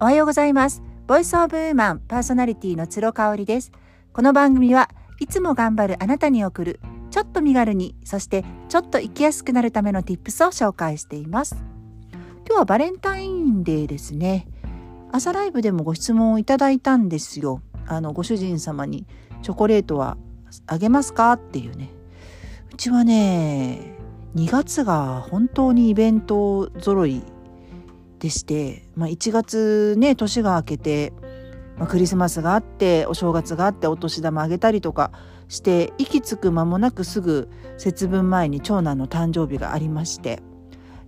おはようございます。ボイスオブウーマンパーソナリティの鶴香織です。この番組はいつも頑張るあなたに送るちょっと身軽にそしてちょっと生きやすくなるための tips を紹介しています。今日はバレンタインデーですね。朝ライブでもご質問をいただいたんですよ。あのご主人様にチョコレートはあげますかっていうね。うちはね2月が本当にイベント揃いでして、まあ、1月ね年が明けて、まあ、クリスマスがあってお正月があってお年玉あげたりとかして息つく間もなくすぐ節分前に長男の誕生日がありまして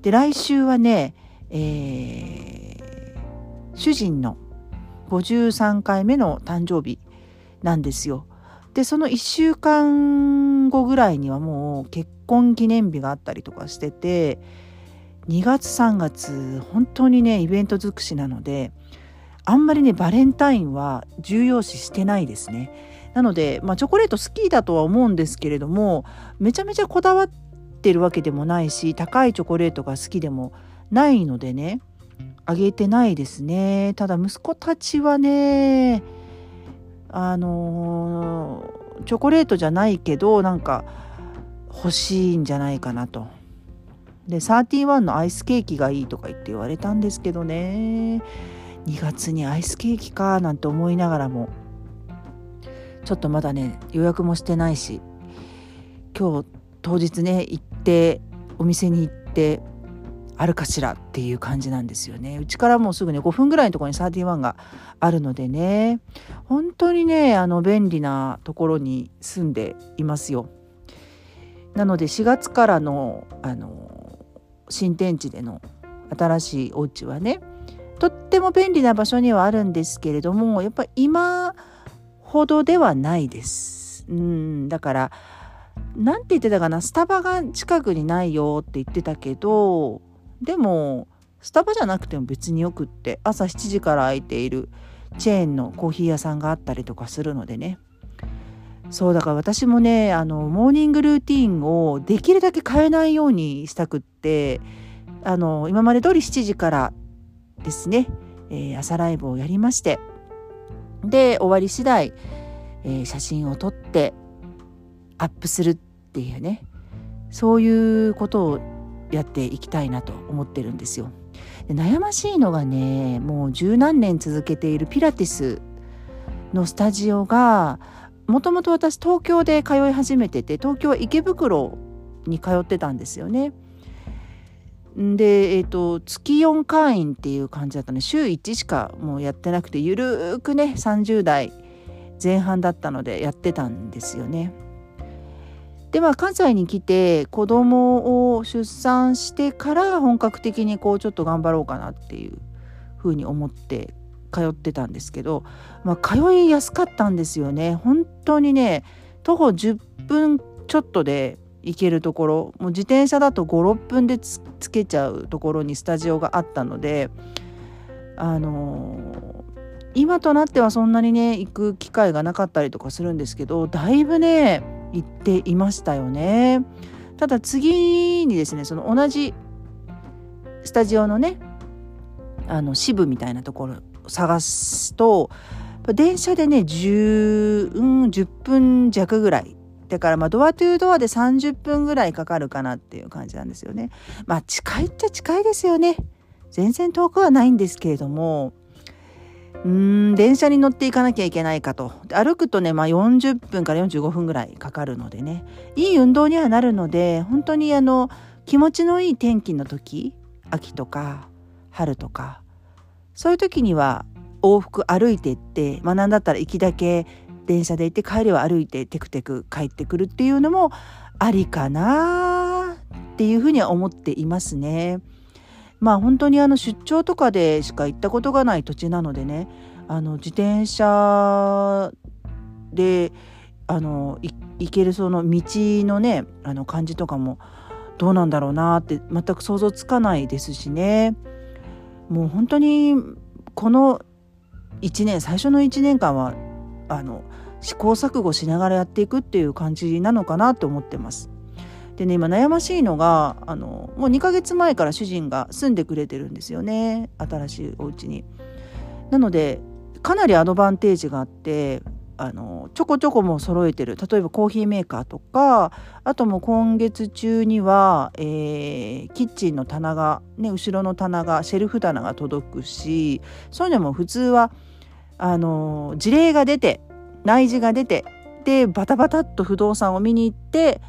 で来週はね、えー、主人の53回目の誕生日なんですよ。でその1週間後ぐらいにはもう結婚記念日があったりとかしてて2月3月本当にねイベント尽くしなのであんまりねバレンタインは重要視してないですね。なので、まあ、チョコレート好きだとは思うんですけれどもめちゃめちゃこだわってるわけでもないし高いチョコレートが好きでもないのでねあげてないですね。ただ息子たちはねあの、チョコレートじゃないけどなんか欲しいんじゃないかなとで31のアイスケーキがいいとか言って言われたんですけどね。2月にアイスケーキかなんて思いながらも。ちょっとまだね予約もしてないし。今日当日ね行ってお店に行ってあるかしらっていう感じなんですよね。うちからもうすぐね5分ぐらいのところに31があるのでね。本当にねあの便利なところに住んでいますよ。なので4月からのあの新天地での新しいお家はねとっても便利な場所にはあるんですけれどもやっぱ今ほどではないです。うんだから何て言ってたかなスタバが近くにないよって言ってたけどでもスタバじゃなくても別によくって朝7時から開いているチェーンのコーヒー屋さんがあったりとかするのでねそうだから私もねあのモーニングルーティンをできるだけ変えないようにしたくってあの今まで通り7時からですね、えー、朝ライブをやりましてで終わり次第、えー、写真を撮ってアップするっていうねそういうことをやっていきたいなと思ってるんですよ。で悩ましいのがねもう十何年続けているピラティスのスタジオがもともと私東京で通い始めてて東京は池袋に通ってたんですよね。で、えーと、月4会員っていう感じだったね週1しかもうやってなくてゆるくね30代前半だったのでやってたんですよね。でまあ関西に来て子供を出産してから本格的にこうちょっと頑張ろうかなっていうふうに思って通ってたんですけど、まあ、通いやすかったんですよね本当にね徒歩10分ちょっとで行けるところもう自転車だと56分でつけちゃうところにスタジオがあったのであのー、今となってはそんなにね行く機会がなかったりとかするんですけどだいぶね行っていましたよね。ただ次にですねその同じスタジオのねあの支部みたいなところ探すと電車でね 10,、うん、10分弱ぐらいだからまあドアトゥードアで30分ぐらいかかるかなっていう感じなんですよね。まあ近いっちゃ近いですよね。全然遠くはないんですけれどもうーん電車に乗っていかなきゃいけないかと歩くとね、まあ、40分から45分ぐらいかかるのでねいい運動にはなるので本当にあの気持ちのいい天気の時秋とか春とかそういう時には往復歩いてって、まあ、何だったら行きだけ電車で行って帰りは歩いてテクテク帰ってくるっていうのもありかなっていうふうには思っていますね。まあ本当にあの出張とかでしか行ったことがない土地なのでねあの自転車であの行けるその道のねあの感じとかもどうなんだろうなって全く想像つかないですしね。もう本当にこの1年最初の1年間はあの試行錯誤しながらやっていくっていう感じなのかなと思ってます。でね今悩ましいのがあのもう2ヶ月前から主人が住んでくれてるんですよね新しいお家に。なのでかなりアドバンテージがあってあのちょこちょこも揃えてる例えばコーヒーメーカーとかあとも今月中には、えー、キッチンの棚が、ね、後ろの棚がシェルフ棚が届くしそういうのも普通はあの事例が出て内示が出てでバタバタっと不動産を見に行って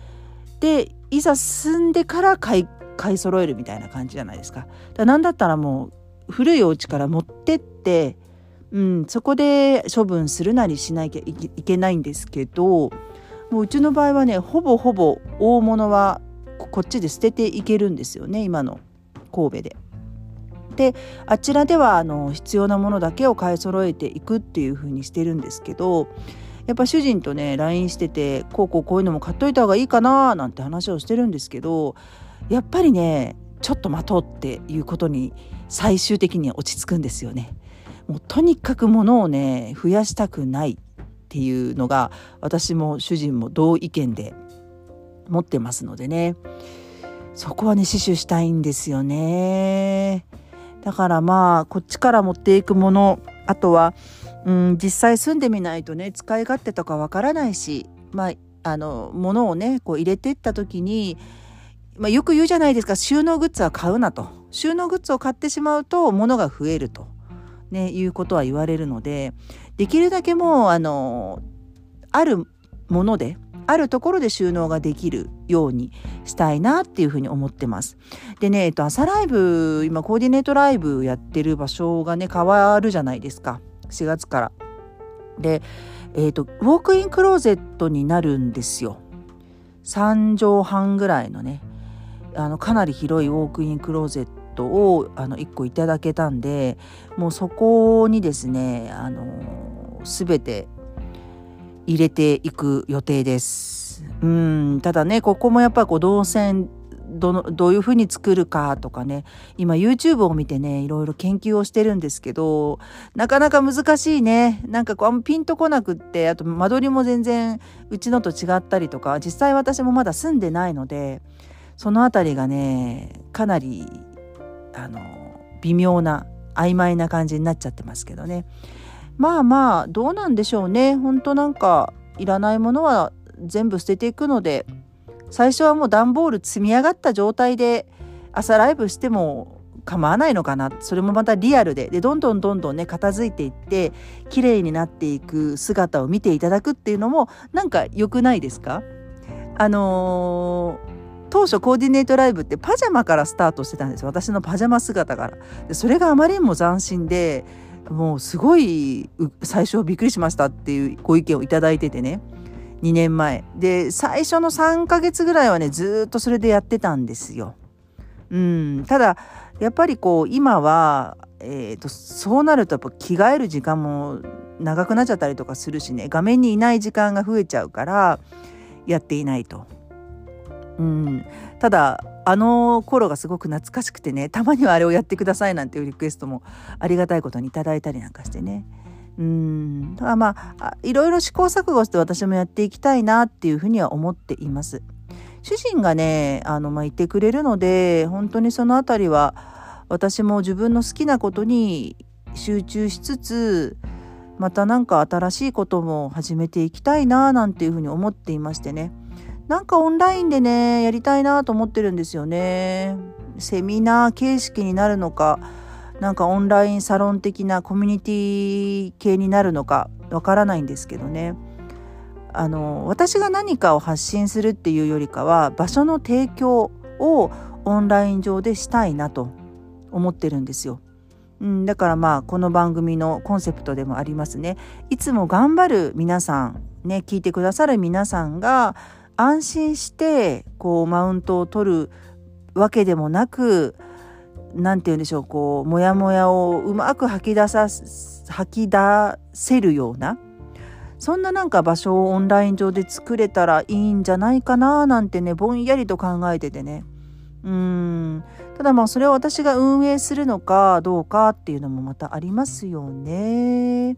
でいざ住んでから買い買い揃えるみたいな感じじゃないですか。だなんだったらもう古いお家から持ってってうん、そこで処分するなりしなきゃいけないんですけどもううちの場合はねほぼほぼ大物はこっちで捨てていけるんですよね今の神戸で。であちらではあの必要なものだけを買い揃えていくっていう風にしてるんですけどやっぱ主人とね LINE しててこうこうこういうのも買っといた方がいいかななんて話をしてるんですけどやっぱりねちょっと待とうっていうことに最終的に落ち着くんですよね。もうとにかく物をね増やしたくないっていうのが私も主人も同意見で持ってますのでね。そこはね死守したいんですよね。だからまあこっちから持っていくものあとは、うん、実際住んでみないとね使い勝手とかわからないしまああの物をねこう入れていった時に、まあ、よく言うじゃないですか。収納グッズは買うなと。収納グッズを買ってしまうと物が増えると。ね、いうことは言われるのでできるだけもうあのあるものであるところで収納ができるようにしたいなっていうふうに思ってます。でね、えっと、朝ライブ今コーディネートライブやってる場所がね変わるじゃないですか4月から。で、えっと、ウォークインクローゼットになるんですよ。3畳半ぐらいのねあのかなり広いウォークインクローゼットトをあの1個いただけたんでもうそこにですねあの全て入れていく予定です。うんただねここもやっぱこう動線どのどういうふうに作るかとかね今 YouTube を見てねいろいろ研究をしてるんですけどなかなか難しいねなんかこうあんまピンとこなくってあと間取りも全然うちのと違ったりとか実際私もまだ住んでないのでその辺りがねかなりあの微妙な曖昧な感じになっちゃってますけどね。まあまあどうなんでしょうね。ほんとなんかいらないものは全部捨てていくので最初はもう段ボール積み上がった状態で朝ライブしても構わないのかな。それもまたリアルで。でどんどんどんどんね片付いていって綺麗になっていく姿を見ていただくっていうのもなんか良くないですか？あのー当初コーディネートライブってパジャマからスタートしてたんです私のパジャマ姿から。でそれがあまりにも斬新でもうすごい最初びっくりしましたっていうご意見を頂いててね。2年前。で最初の3ヶ月ぐらいはねずっとそれでやってたんですよ。うん、ただやっぱりこう今は、えーと、そうなるとやっぱ着替える時間も長くなっちゃったりとかするしね。画面にいない時間が増えちゃうからやっていないと。うん、ただあの頃がすごく懐かしくてねたまにはあれをやってくださいなんていうリクエストもありがたいことに頂いたりなんかしてねうんまあいろいろ試行錯誤して私もやっていきたいなっていうふうには思っています。主人がねあの、まあ、言ってくれるので本当にその辺りは私も自分の好きなことに集中しつつまた何か新しいことも始めていきたいななんていうふうに思っていましてね。なんかオンラインでね、やりたいなと思ってるんですよね。セミナー形式になるのか、なんかオンラインサロン的なコミュニティ系になるのかわからないんですけどね。あの、私が何かを発信するっていうよりかは、場所の提供をオンライン上でしたいなと思ってるんですよ。うん、だからまあこの番組のコンセプトでもありますね。いつも頑張る皆さんね聞いてくださる皆さんが安心してこうマウントを取るわけでもなく何て言うんでしょうこうモヤモヤをうまく吐き出さ吐き出せるようなそんななんか場所をオンライン上で作れたらいいんじゃないかななんてねぼんやりと考えててね。うん。ただまあそれを私が運営するのかどうかっていうのもまたありますよね。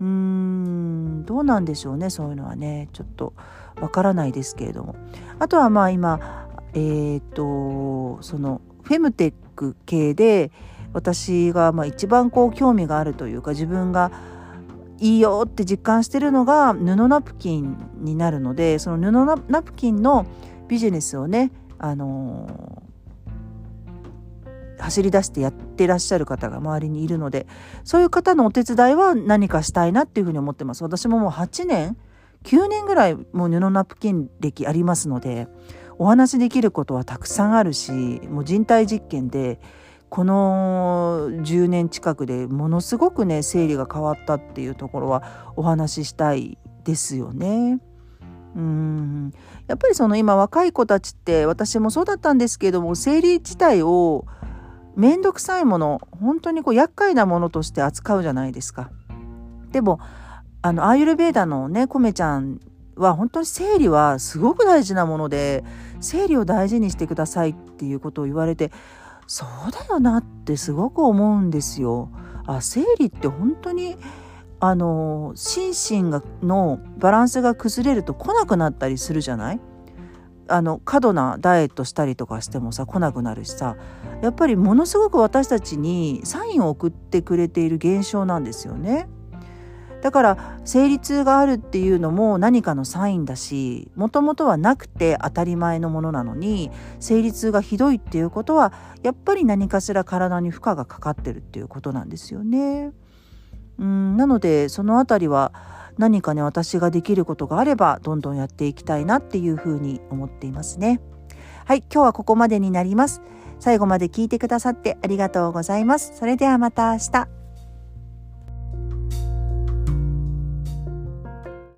うん。どうなんでしょうねそういうのはね。ちょっと。わからないですけれども。あとはまあ今えっ、とそのフェムテック系で私がまあ一番こう興味があるというか自分がいいよって実感してるのが布ナプキンになるのでその布ナプキンのビジネスをね、あのー、走り出してやってらっしゃる方が周りにいるのでそういう方のお手伝いは何かしたいなっていうふうに思ってます。私ももう8年9年ぐらいもう布ナプキン歴ありますのでお話できることはたくさんあるしもう人体実験でこの10年近くでものすごくね生理が変わったっていうところはお話ししたいですよね。うんやっぱりその今若い子たちって私もそうだったんですけども生理自体を面倒くさいもの本当にこう厄介なものとして扱うじゃないですか。でもあのアーユルベーダのねコメちゃんは本当に生理はすごく大事なもので生理を大事にしてくださいっていうことを言われてそうだよなってすごく思うんですよ。あ生理って本当にあの心身がのバランスが崩れると来なくなったりするじゃない？あの過度なダイエットしたりとかしてもさ来なくなるしさやっぱりものすごく私たちにサインを送ってくれている現象なんですよね。だから生理痛があるっていうのも何かのサインだしもともとはなくて当たり前のものなのに生理痛がひどいっていうことはやっぱり何かしら体に負荷がかかってるっていうことなんですよね。うんなのでその辺りは何かね私ができることがあればどんどんやっていきたいなっていうふうに思っていますね。はい今日はここまでになります。最後まで聞いてくださってありがとうございます。それではまた明日。